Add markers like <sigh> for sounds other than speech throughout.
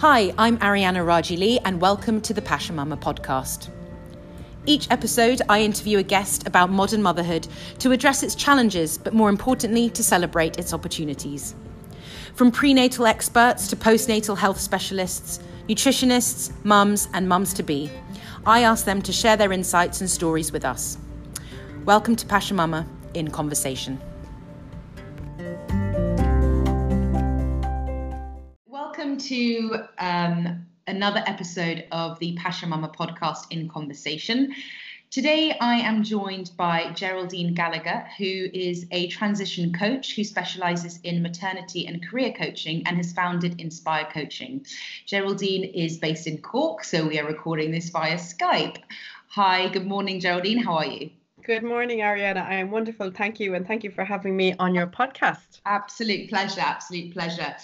Hi, I'm Ariana Raji Lee, and welcome to the Passion Mama podcast. Each episode, I interview a guest about modern motherhood to address its challenges, but more importantly, to celebrate its opportunities. From prenatal experts to postnatal health specialists, nutritionists, mums, and mums to be, I ask them to share their insights and stories with us. Welcome to Passion Mama in Conversation. Welcome to um, another episode of the Passion Mama podcast in Conversation. Today, I am joined by Geraldine Gallagher, who is a transition coach who specializes in maternity and career coaching and has founded Inspire Coaching. Geraldine is based in Cork, so we are recording this via Skype. Hi, good morning, Geraldine. How are you? Good morning, Ariana. I am wonderful. Thank you. And thank you for having me on your podcast. Absolute pleasure. Absolute pleasure.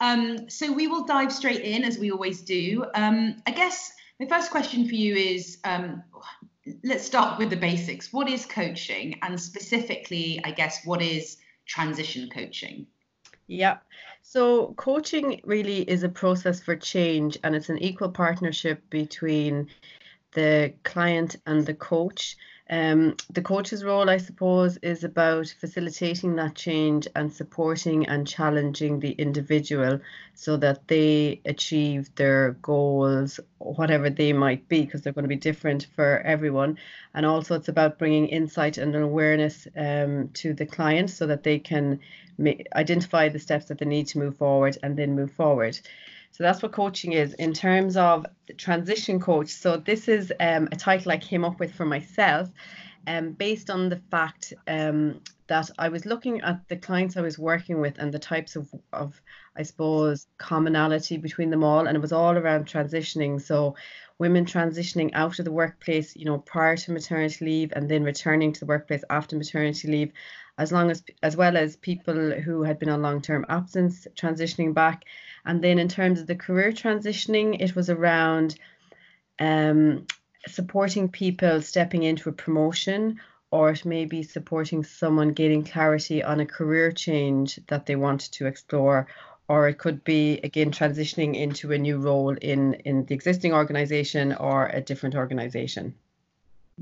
Um, so we will dive straight in as we always do. Um, I guess my first question for you is um, let's start with the basics. What is coaching? And specifically, I guess, what is transition coaching? Yeah. So coaching really is a process for change and it's an equal partnership between the client and the coach. Um, the coach's role, I suppose, is about facilitating that change and supporting and challenging the individual so that they achieve their goals, whatever they might be, because they're going to be different for everyone. And also, it's about bringing insight and awareness um, to the client so that they can ma- identify the steps that they need to move forward and then move forward. So that's what coaching is in terms of the transition coach. So this is um, a title I came up with for myself, um, based on the fact um, that I was looking at the clients I was working with and the types of, of I suppose commonality between them all, and it was all around transitioning. So women transitioning out of the workplace, you know, prior to maternity leave, and then returning to the workplace after maternity leave, as long as as well as people who had been on long term absence transitioning back. And then in terms of the career transitioning, it was around um, supporting people stepping into a promotion or it may be supporting someone getting clarity on a career change that they want to explore. Or it could be again transitioning into a new role in in the existing organization or a different organization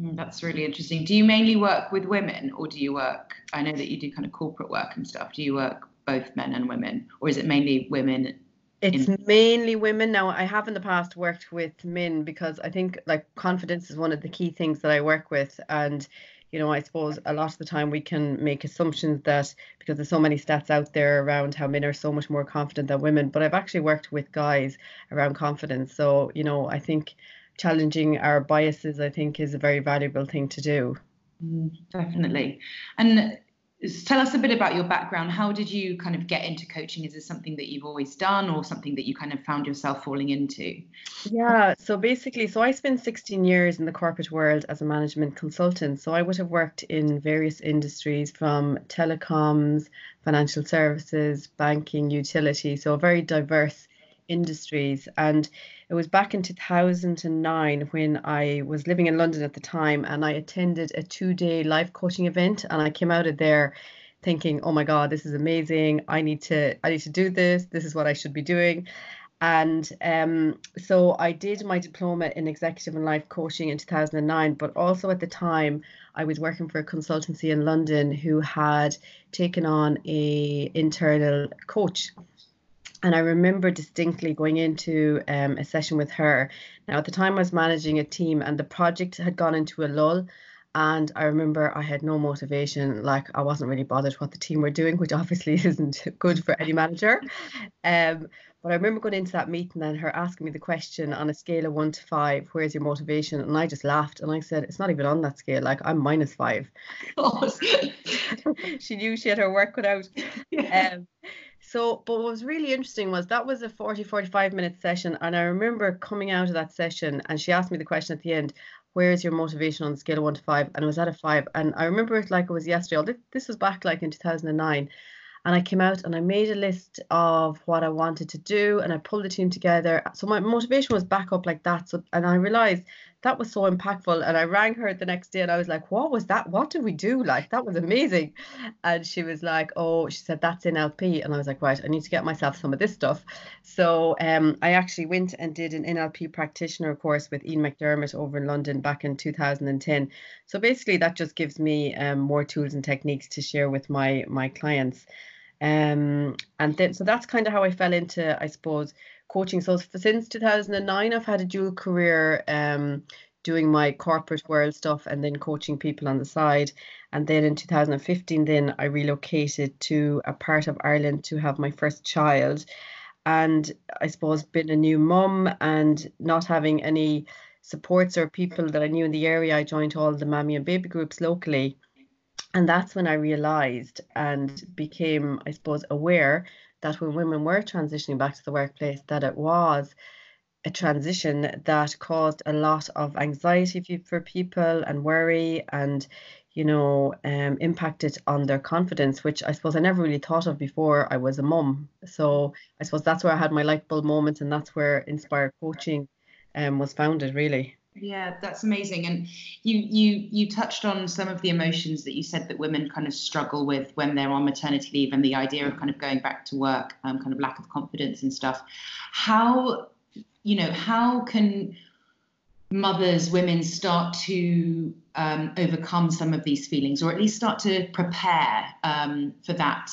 Mm, that's really interesting do you mainly work with women or do you work i know that you do kind of corporate work and stuff do you work both men and women or is it mainly women it's in- mainly women now. I have in the past worked with men because I think like confidence is one of the key things that I work with, and you know, I suppose a lot of the time we can make assumptions that because there's so many stats out there around how men are so much more confident than women, but I've actually worked with guys around confidence. So, you know, I think challenging our biases, I think, is a very valuable thing to do. Mm, definitely. And tell us a bit about your background. How did you kind of get into coaching? Is this something that you've always done or something that you kind of found yourself falling into? Yeah, so basically, so I spent 16 years in the corporate world as a management consultant. So I would have worked in various industries from telecoms, financial services, banking, utility, so very diverse industries. And it was back in 2009 when I was living in London at the time and I attended a two day life coaching event and I came out of there thinking, oh my God, this is amazing. I need to I need to do this. This is what I should be doing. And um, so I did my diploma in executive and life coaching in 2009, but also at the time I was working for a consultancy in London who had taken on a internal coach and I remember distinctly going into um, a session with her. Now, at the time, I was managing a team, and the project had gone into a lull. And I remember I had no motivation, like I wasn't really bothered what the team were doing, which <laughs> obviously isn't good for any manager. Um, but I remember going into that meeting and her asking me the question on a scale of one to five, where's your motivation? And I just laughed and I said, it's not even on that scale. Like I'm minus five. <laughs> <laughs> she knew she had her work cut out. Yeah. Um, so, but what was really interesting was that was a 40, 45 minute session. And I remember coming out of that session and she asked me the question at the end, where's your motivation on the scale of one to five? And it was at a five. And I remember it like it was yesterday. This was back like in 2009. And I came out and I made a list of what I wanted to do and I pulled the team together. So my motivation was back up like that. So, and I realized that was so impactful. And I rang her the next day and I was like, what was that? What did we do? Like, that was amazing. And she was like, oh, she said, that's NLP. And I was like, right, I need to get myself some of this stuff. So um, I actually went and did an NLP practitioner course with Ian McDermott over in London back in 2010. So basically, that just gives me um, more tools and techniques to share with my my clients. Um, and then, so that's kind of how I fell into, I suppose, coaching. So since 2009, I've had a dual career um, doing my corporate world stuff and then coaching people on the side. And then in 2015, then I relocated to a part of Ireland to have my first child. And I suppose been a new mum and not having any supports or people that I knew in the area, I joined all the mammy and baby groups locally. And that's when I realized and became, I suppose, aware that when women were transitioning back to the workplace, that it was a transition that caused a lot of anxiety for people and worry and you know um, impacted on their confidence which i suppose i never really thought of before i was a mum. So i suppose that's where i had my light bulb moment and that's where inspired coaching um, was founded really yeah, that's amazing. And you you you touched on some of the emotions that you said that women kind of struggle with when they're on maternity leave and the idea of kind of going back to work, um, kind of lack of confidence and stuff. How you know how can mothers, women start to um, overcome some of these feelings, or at least start to prepare um, for that,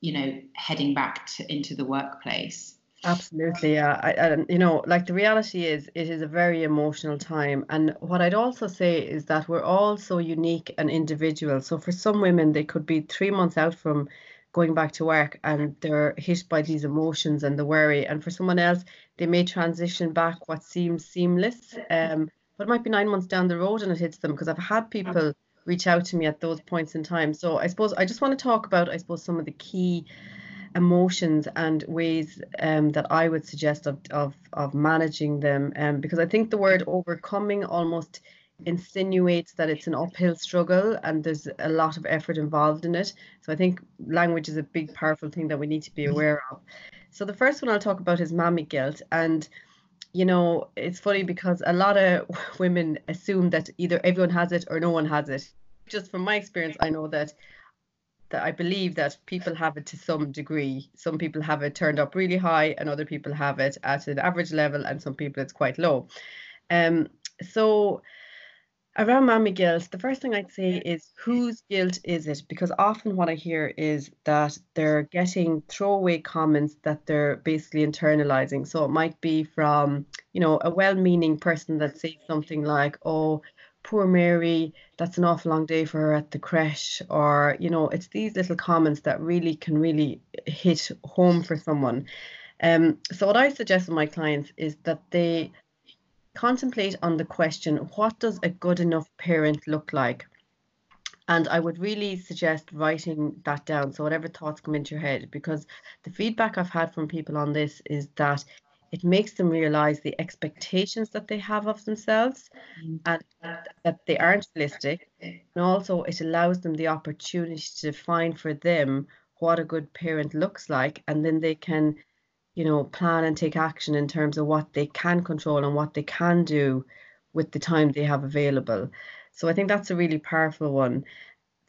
you know, heading back to, into the workplace? Absolutely, yeah. I, and you know, like the reality is, it is a very emotional time. And what I'd also say is that we're all so unique and individual. So for some women, they could be three months out from going back to work and they're hit by these emotions and the worry. And for someone else, they may transition back what seems seamless. Um, but it might be nine months down the road and it hits them because I've had people reach out to me at those points in time. So I suppose I just want to talk about, I suppose, some of the key emotions and ways um, that I would suggest of, of, of managing them. Um, because I think the word overcoming almost insinuates that it's an uphill struggle and there's a lot of effort involved in it. So I think language is a big, powerful thing that we need to be aware of. So the first one I'll talk about is mommy guilt. And you know, it's funny because a lot of <laughs> women assume that either everyone has it or no one has it. Just from my experience, I know that that I believe that people have it to some degree. Some people have it turned up really high, and other people have it at an average level, and some people it's quite low. Um, so around mommy guilt, the first thing I'd say is whose guilt is it? Because often what I hear is that they're getting throwaway comments that they're basically internalizing. So it might be from, you know, a well-meaning person that says something like, "Oh, poor Mary, that's an awful long day for her at the creche, or, you know, it's these little comments that really can really hit home for someone. Um, so, what I suggest to my clients is that they contemplate on the question what does a good enough parent look like? And I would really suggest writing that down. So, whatever thoughts come into your head, because the feedback I've had from people on this is that it makes them realize the expectations that they have of themselves mm. and that they aren't realistic. And also, it allows them the opportunity to define for them what a good parent looks like. And then they can, you know, plan and take action in terms of what they can control and what they can do with the time they have available. So I think that's a really powerful one.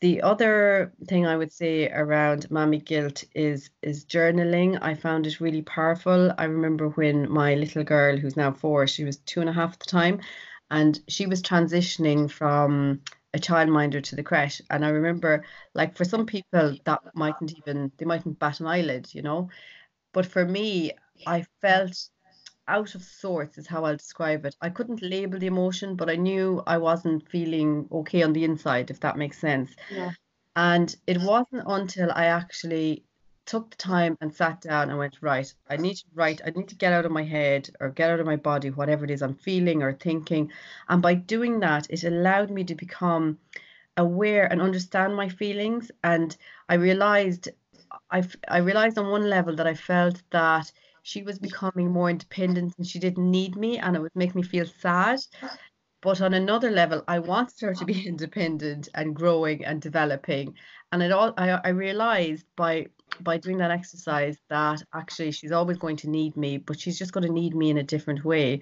The other thing I would say around mommy guilt is is journaling. I found it really powerful. I remember when my little girl, who's now four, she was two and a half at the time, and she was transitioning from a childminder to the creche. And I remember, like, for some people, that mightn't even they mightn't bat an eyelid, you know. But for me, I felt out of sorts is how I'll describe it. I couldn't label the emotion, but I knew I wasn't feeling okay on the inside, if that makes sense. Yeah. And it wasn't until I actually took the time and sat down and went, right, I need to write, I need to get out of my head or get out of my body, whatever it is I'm feeling or thinking. And by doing that, it allowed me to become aware and understand my feelings. And I realized I, I realized on one level that I felt that she was becoming more independent and she didn't need me and it would make me feel sad. But on another level i wanted her to be <laughs> independent and growing and developing. And it all i, I realized by by doing that exercise that actually she's always going to need me but she's just going to need me in a different way.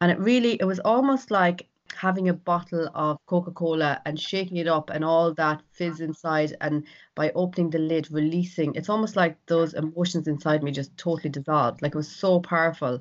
And it really it was almost like having a bottle of Coca Cola and shaking it up and all that fizz inside, and by opening the lid, releasing, it's almost like those emotions inside me just totally dissolved. Like it was so powerful.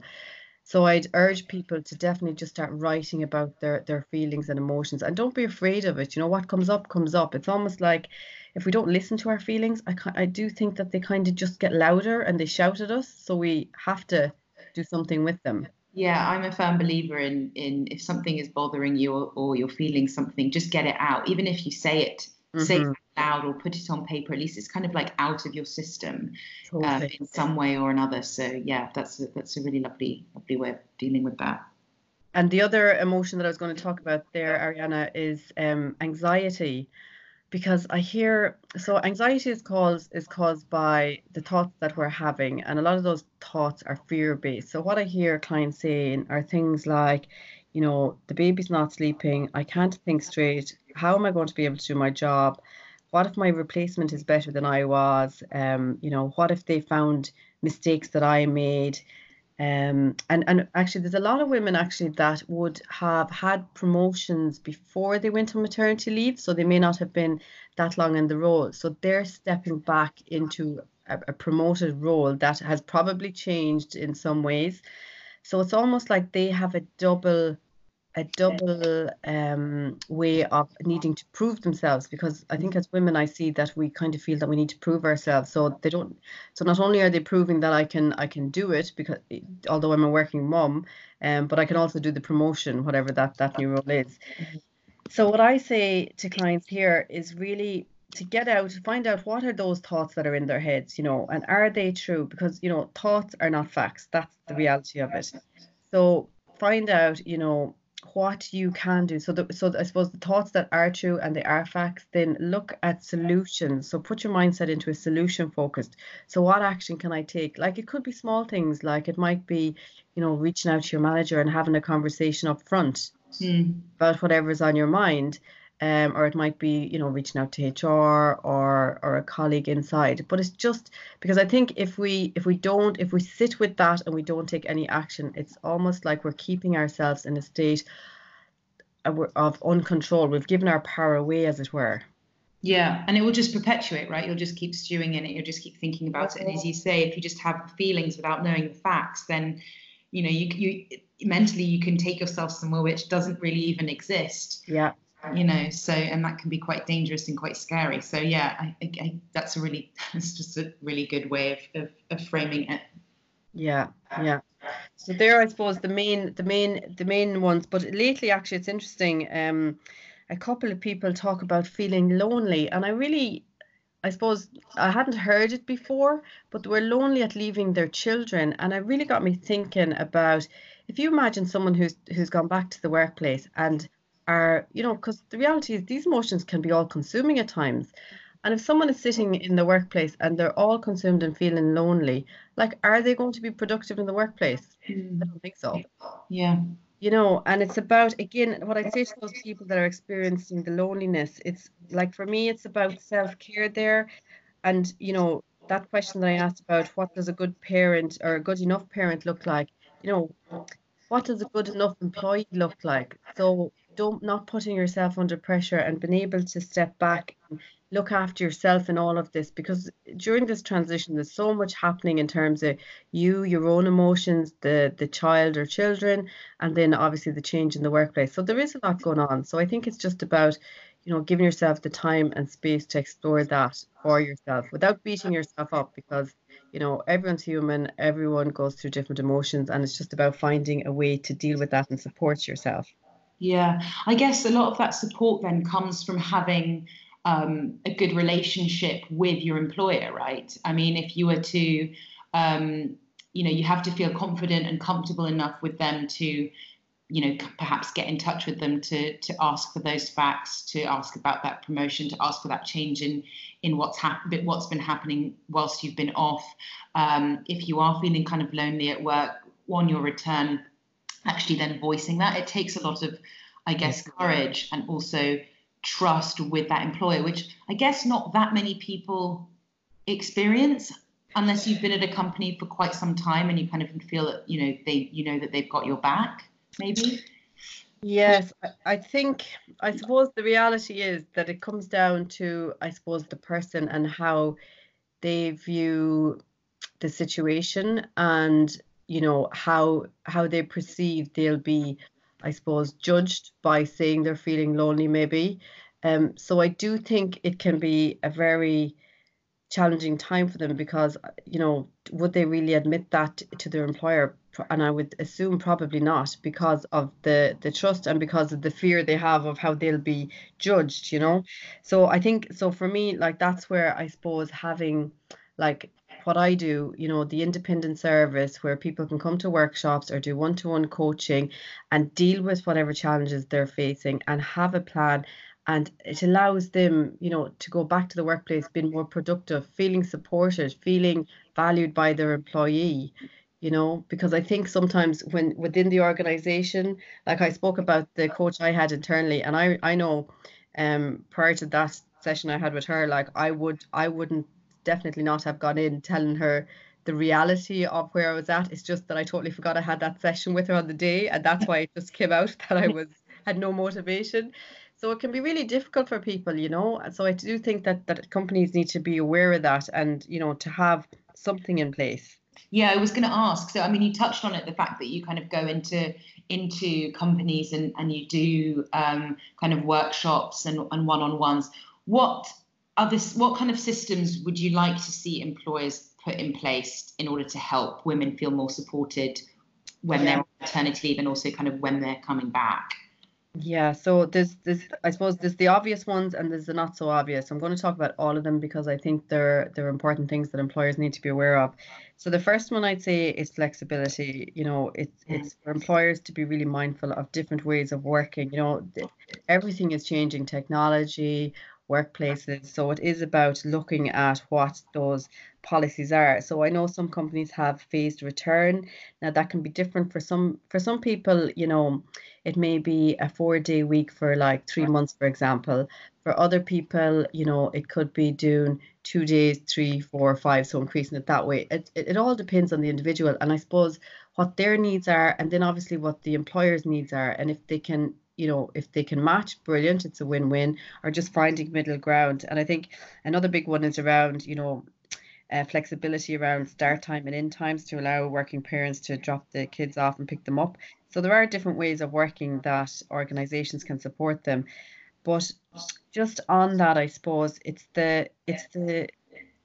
So I'd urge people to definitely just start writing about their their feelings and emotions, and don't be afraid of it. You know what comes up comes up. It's almost like if we don't listen to our feelings, I I do think that they kind of just get louder and they shout at us. So we have to do something with them. Yeah, I'm a firm believer in in if something is bothering you or, or you're feeling something, just get it out. Even if you say it, mm-hmm. say it loud or put it on paper, at least it's kind of like out of your system totally. um, in some way or another. So yeah, that's a, that's a really lovely lovely way of dealing with that. And the other emotion that I was going to talk about there, Ariana, is um, anxiety because I hear so anxiety is caused is caused by the thoughts that we're having, and a lot of those thoughts are fear based. So what I hear clients saying are things like, you know, the baby's not sleeping, I can't think straight. How am I going to be able to do my job? What if my replacement is better than I was? Um, you know, what if they found mistakes that I made? Um, and and actually, there's a lot of women actually that would have had promotions before they went on maternity leave, so they may not have been that long in the role. So they're stepping back into a, a promoted role that has probably changed in some ways. So it's almost like they have a double a double um, way of needing to prove themselves because I think as women I see that we kind of feel that we need to prove ourselves. So they don't so not only are they proving that I can I can do it because although I'm a working mom um, but I can also do the promotion whatever that that new role is. So what I say to clients here is really to get out find out what are those thoughts that are in their heads you know and are they true? Because you know thoughts are not facts. That's the reality of it. So find out you know what you can do. So, the, so I suppose the thoughts that are true and they are facts. Then look at solutions. So put your mindset into a solution focused. So what action can I take? Like it could be small things. Like it might be, you know, reaching out to your manager and having a conversation up front mm. about whatever's on your mind um, or it might be you know reaching out to HR or or a colleague inside. But it's just because I think if we if we don't if we sit with that and we don't take any action, it's almost like we're keeping ourselves in a state of uncontrol. We've given our power away, as it were. Yeah, and it will just perpetuate, right? You'll just keep stewing in it. You'll just keep thinking about it. And as you say, if you just have feelings without knowing the facts, then you know you you mentally you can take yourself somewhere which doesn't really even exist. Yeah you know so and that can be quite dangerous and quite scary. So yeah I, I, that's a really <laughs> that's just a really good way of, of, of framing it. Yeah yeah. So there i suppose the main the main the main ones. But lately actually it's interesting um a couple of people talk about feeling lonely. And i really I suppose I hadn't heard it before, but they were lonely at leaving their children, and it really got me thinking about if you imagine someone who's who's gone back to the workplace and are, you know, because the reality is these emotions can be all consuming at times. And if someone is sitting in the workplace and they're all consumed and feeling lonely, like, are they going to be productive in the workplace? Mm. I don't think so. Yeah. You know, and it's about, again, what I say to those people that are experiencing the loneliness, it's like for me, it's about self care there. And, you know, that question that I asked about what does a good parent or a good enough parent look like? You know, what does a good enough employee look like? So don't not putting yourself under pressure and being able to step back and look after yourself in all of this because during this transition there's so much happening in terms of you your own emotions the the child or children and then obviously the change in the workplace. So there is a lot going on. So i think it's just about you know giving yourself the time and space to explore that for yourself without beating yourself up because you know everyone's human everyone goes through different emotions and it's just about finding a way to deal with that and support yourself yeah, I guess a lot of that support then comes from having um, a good relationship with your employer, right? I mean, if you were to, um, you know, you have to feel confident and comfortable enough with them to, you know, perhaps get in touch with them to to ask for those facts, to ask about that promotion, to ask for that change in in what's happened, what's been happening whilst you've been off. Um, if you are feeling kind of lonely at work on your return, actually then voicing that. It takes a lot of, I guess, courage and also trust with that employer, which I guess not that many people experience unless you've been at a company for quite some time and you kind of feel that you know they you know that they've got your back maybe Yes, I think, I suppose the reality is that it comes down to, I suppose, the person and how they view the situation and, you know, how how they perceive they'll be, I suppose, judged by saying they're feeling lonely, maybe. Um, so I do think it can be a very challenging time for them because you know would they really admit that to their employer and i would assume probably not because of the the trust and because of the fear they have of how they'll be judged you know so i think so for me like that's where i suppose having like what i do you know the independent service where people can come to workshops or do one-to-one coaching and deal with whatever challenges they're facing and have a plan. And it allows them you know to go back to the workplace being more productive feeling supported feeling valued by their employee you know because i think sometimes when within the organization like i spoke about the coach i had internally and i i know um prior to that session i had with her like i would i wouldn't definitely not have gone in telling her the reality of where i was at it's just that i totally forgot i had that session with her on the day and that's why it just came out <laughs> that i <laughs> was had no motivation so it can be really difficult for people, you know. So I do think that that companies need to be aware of that and you know to have something in place. Yeah, I was going to ask. So I mean, you touched on it, the fact that you kind of go into into companies and and you do um, kind of workshops and and one on ones. What are this? What kind of systems would you like to see employers put in place in order to help women feel more supported when yeah. they're on maternity leave and also kind of when they're coming back? Yeah, so there's this I suppose there's the obvious ones and there's the not so obvious. I'm going to talk about all of them because I think they're they're important things that employers need to be aware of. So the first one I'd say is flexibility. You know, it's mm. it's for employers to be really mindful of different ways of working. You know, everything is changing, technology, workplaces. So it is about looking at what those policies are. So I know some companies have phased return. Now that can be different for some for some people, you know, it may be a four day week for like three months, for example. For other people, you know, it could be doing two days, three, four, five, so increasing it that way. It, it, it all depends on the individual and I suppose what their needs are and then obviously what the employer's needs are and if they can you know, if they can match, brilliant, it's a win win, or just finding middle ground. And I think another big one is around, you know, uh, flexibility around start time and end times to allow working parents to drop the kids off and pick them up. So there are different ways of working that organizations can support them. But just on that, I suppose it's the it's the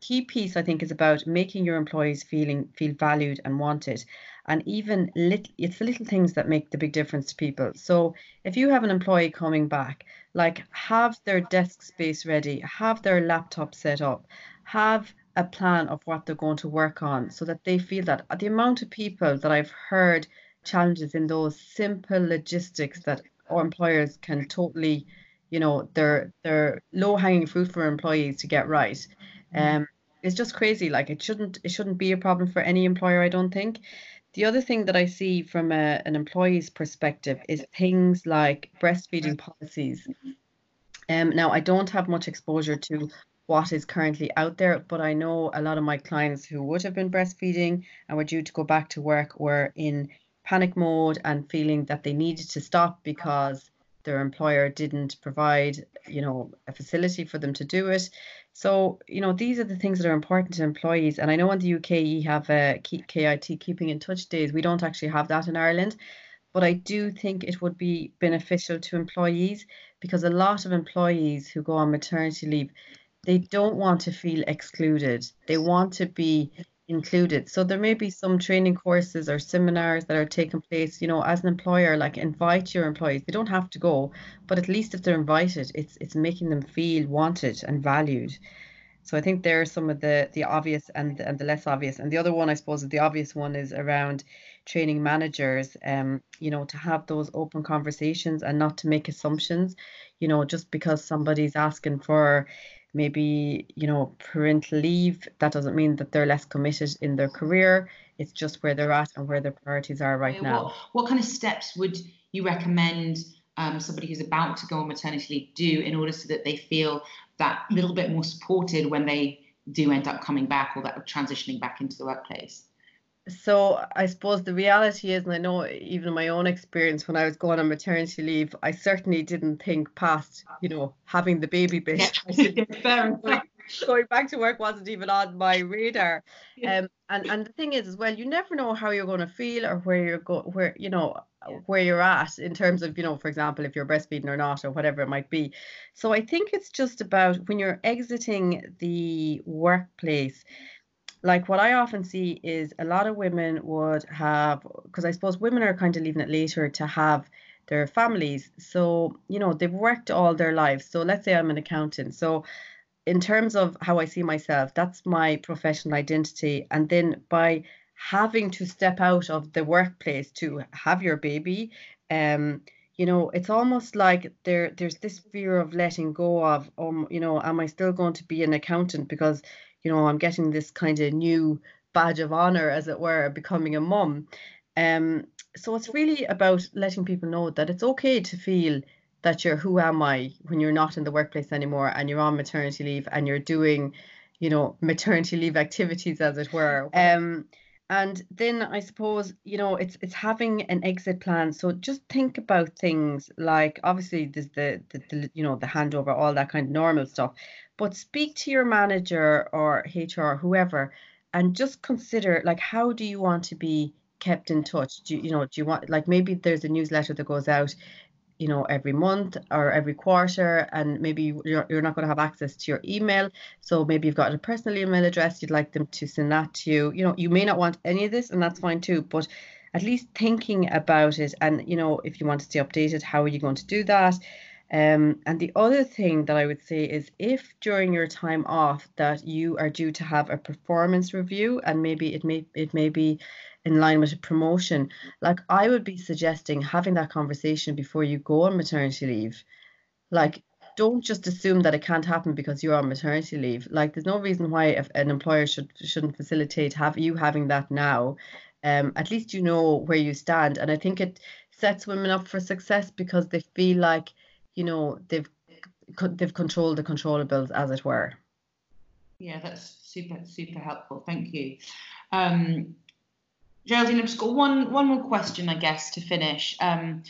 key piece I think is about making your employees feeling feel valued and wanted and even little it's the little things that make the big difference to people. So if you have an employee coming back like have their desk space ready have their laptop set up have a plan of what they're going to work on so that they feel that the amount of people that I've heard challenges in those simple logistics that our employers can totally you know they're they're low hanging fruit for employees to get right. Mm-hmm. um it's just crazy like it shouldn't it shouldn't be a problem for any employer i don't think the other thing that I see from a, an employee's perspective is things like breastfeeding policies. Um, now, I don't have much exposure to what is currently out there, but I know a lot of my clients who would have been breastfeeding and were due to go back to work were in panic mode and feeling that they needed to stop because their employer didn't provide, you know, a facility for them to do it. So, you know, these are the things that are important to employees. And I know in the UK you have uh, a KIT keeping in touch days. We don't actually have that in Ireland. But I do think it would be beneficial to employees because a lot of employees who go on maternity leave, they don't want to feel excluded. They want to be included. So there may be some training courses or seminars that are taking place, you know, as an employer, like invite your employees. They don't have to go, but at least if they're invited, it's it's making them feel wanted and valued. So I think there are some of the the obvious and and the less obvious. And the other one, I suppose, is the obvious one is around training managers, um, you know, to have those open conversations and not to make assumptions, you know, just because somebody's asking for maybe you know parental leave that doesn't mean that they're less committed in their career. It's just where they're at and where their priorities are right what, now. what kind of steps would you recommend um, somebody who's about to go on maternity leave do in order so that they feel that little bit more supported when they do end up coming back or that transitioning back into the workplace so I suppose the reality is, and I know even in my own experience when I was going on maternity leave, I certainly didn't think past, you know, having the baby bit. Yeah. <laughs> going back to work wasn't even on my radar. Yeah. Um, and and the thing is, as well, you never know how you're going to feel or where you're go, where you know yeah. where you're at in terms of you know, for example, if you're breastfeeding or not or whatever it might be. So I think it's just about when you're exiting the workplace like what I often see is a lot of women would have because I suppose women are kind of leaving it later to have their families. So, you know, they've worked all their lives. So let's say I'm an accountant. So in terms of how I see myself, that's my professional identity. And then by having to step out of the workplace to have your baby, um, you know, it's almost like there there's this fear of letting go of, um, you know, am I still going to be an accountant because you know, I'm getting this kind of new badge of honor, as it were, becoming a mum. Um, so it's really about letting people know that it's okay to feel that you're who am I when you're not in the workplace anymore and you're on maternity leave and you're doing, you know, maternity leave activities, as it were. Um, and then I suppose you know it's it's having an exit plan. So just think about things like obviously there's the, the, the you know the handover, all that kind of normal stuff, but speak to your manager or HR, whoever, and just consider like how do you want to be kept in touch? Do you, you know, do you want like maybe there's a newsletter that goes out, you know, every month or every quarter, and maybe you're, you're not going to have access to your email. So maybe you've got a personal email address, you'd like them to send that to you. You know, you may not want any of this, and that's fine too, but at least thinking about it and you know if you want to stay updated how are you going to do that um, and the other thing that I would say is if during your time off that you are due to have a performance review and maybe it may it may be in line with a promotion, like I would be suggesting having that conversation before you go on maternity leave. Like don't just assume that it can't happen because you're on maternity leave. Like there's no reason why an employer should shouldn't facilitate have you having that now. Um, at least you know where you stand. And I think it sets women up for success because they feel like you know they've they've controlled the controllables as it were yeah that's super super helpful thank you um Geraldine, I've just got one one more question, I guess, to finish. Um,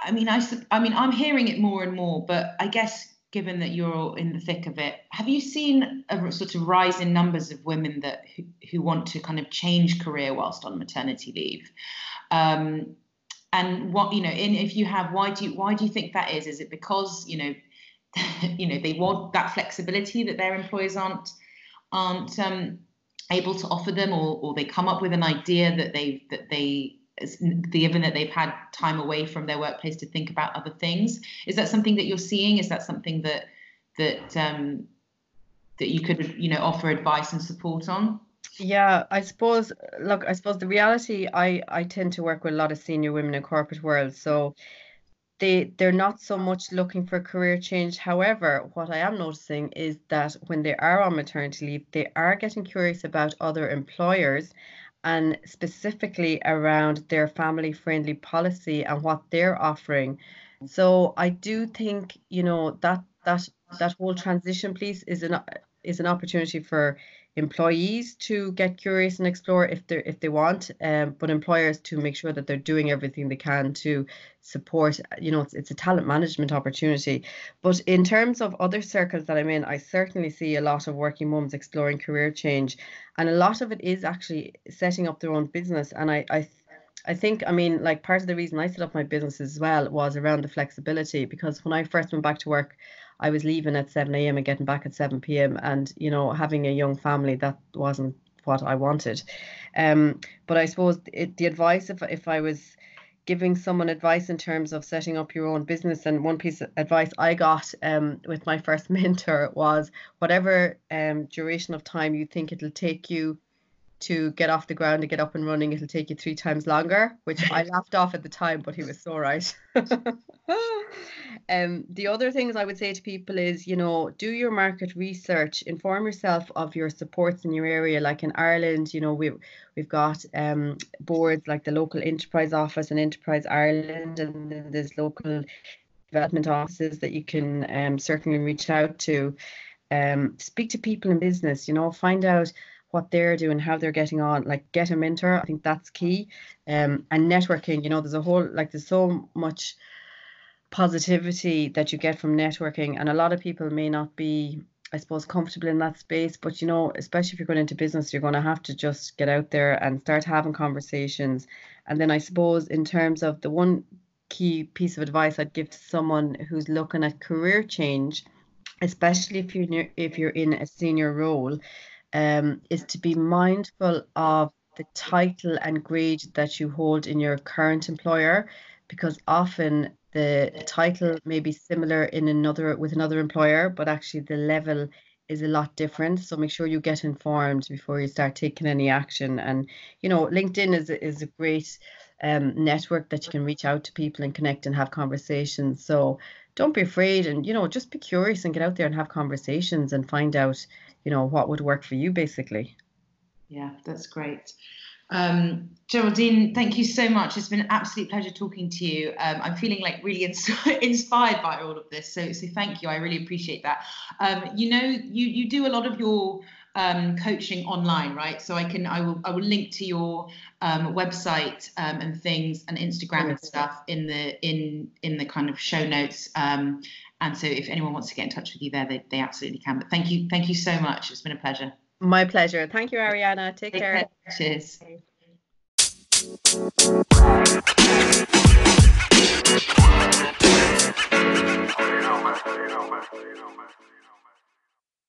I mean, I, I mean, I'm hearing it more and more, but I guess given that you're in the thick of it, have you seen a sort of rise in numbers of women that who, who want to kind of change career whilst on maternity leave? Um, and what you know in if you have why do you why do you think that is? Is it because you know <laughs> you know they want that flexibility that their employers aren't aren't um, able to offer them or, or they come up with an idea that they that they given that they've had time away from their workplace to think about other things. Is that something that you're seeing? Is that something that that um, that you could you know offer advice and support on yeah, I suppose look, I suppose the reality I I tend to work with a lot of senior women in corporate world, so they they're not so much looking for career change. However, what I am noticing is that when they are on maternity leave, they are getting curious about other employers and specifically around their family friendly policy and what they're offering. So I do think, you know, that that that whole transition piece is an is an opportunity for employees to get curious and explore if they if they want, um, but employers to make sure that they're doing everything they can to support. You know, it's, it's a talent management opportunity. But in terms of other circles that I'm in, I certainly see a lot of working mums exploring career change, and a lot of it is actually setting up their own business. And I I I think, I mean, like part of the reason I set up my business as well was around the flexibility because when I first went back to work, I was leaving at 7 a.m. and getting back at 7 p.m. And, you know, having a young family, that wasn't what I wanted. Um, but I suppose it, the advice, if, if I was giving someone advice in terms of setting up your own business, and one piece of advice I got um, with my <laughs> first mentor was whatever um, duration of time you think it'll take you to get off the ground and get up and running, it'll take you three times longer, which I <laughs> laughed off at the time, but he was so right. <laughs> um, the other things I would say to people is, you know, do your market research, inform yourself of your supports in your area. Like in Ireland, you know, we we've got um, boards like the local enterprise office and Enterprise Ireland, and then there's local development offices that you can um, certainly reach out to. Um, speak to people in business, you know, find out what they're doing, how they're getting on. Like get a mentor. I think that's key. Um, and networking. You know, there's a whole like there's so much positivity that you get from networking, and a lot of people may not be I suppose, comfortable in that space. But you know, especially if you're going into business, you're going to have to just get out there and start having conversations. And then I suppose, in terms of the one key piece of advice I'd give to someone who's looking at career change, especially if you're if you're in a senior role, um, is to be mindful of the title and grade that you hold in your current employer, because often the title may be similar in another with another employer, but actually the level is a lot different. So make sure you get informed before you start taking any action. And you know, LinkedIn is is a great um, network that you can reach out to people and connect and have conversations. So don't be afraid, and you know, just be curious and get out there and have conversations and find out, you know, what would work for you, basically. Yeah, that's great. Um, Geraldine, thank you so much. It's been an absolute pleasure talking to you. Um, I'm feeling like really ins- <laughs> inspired by all of this. So, so thank you. I really appreciate that. Um, you know, you you do a lot of your um, coaching online, right? So I can I will I will link to your um, website um, and things and Instagram and stuff in the in in the kind of show notes. Um, and so if anyone wants to get in touch with you there, they, they absolutely can. But thank you thank you so much. It's been a pleasure. My pleasure. Thank you, Ariana. Take, Take care. care. Cheers. Cheers.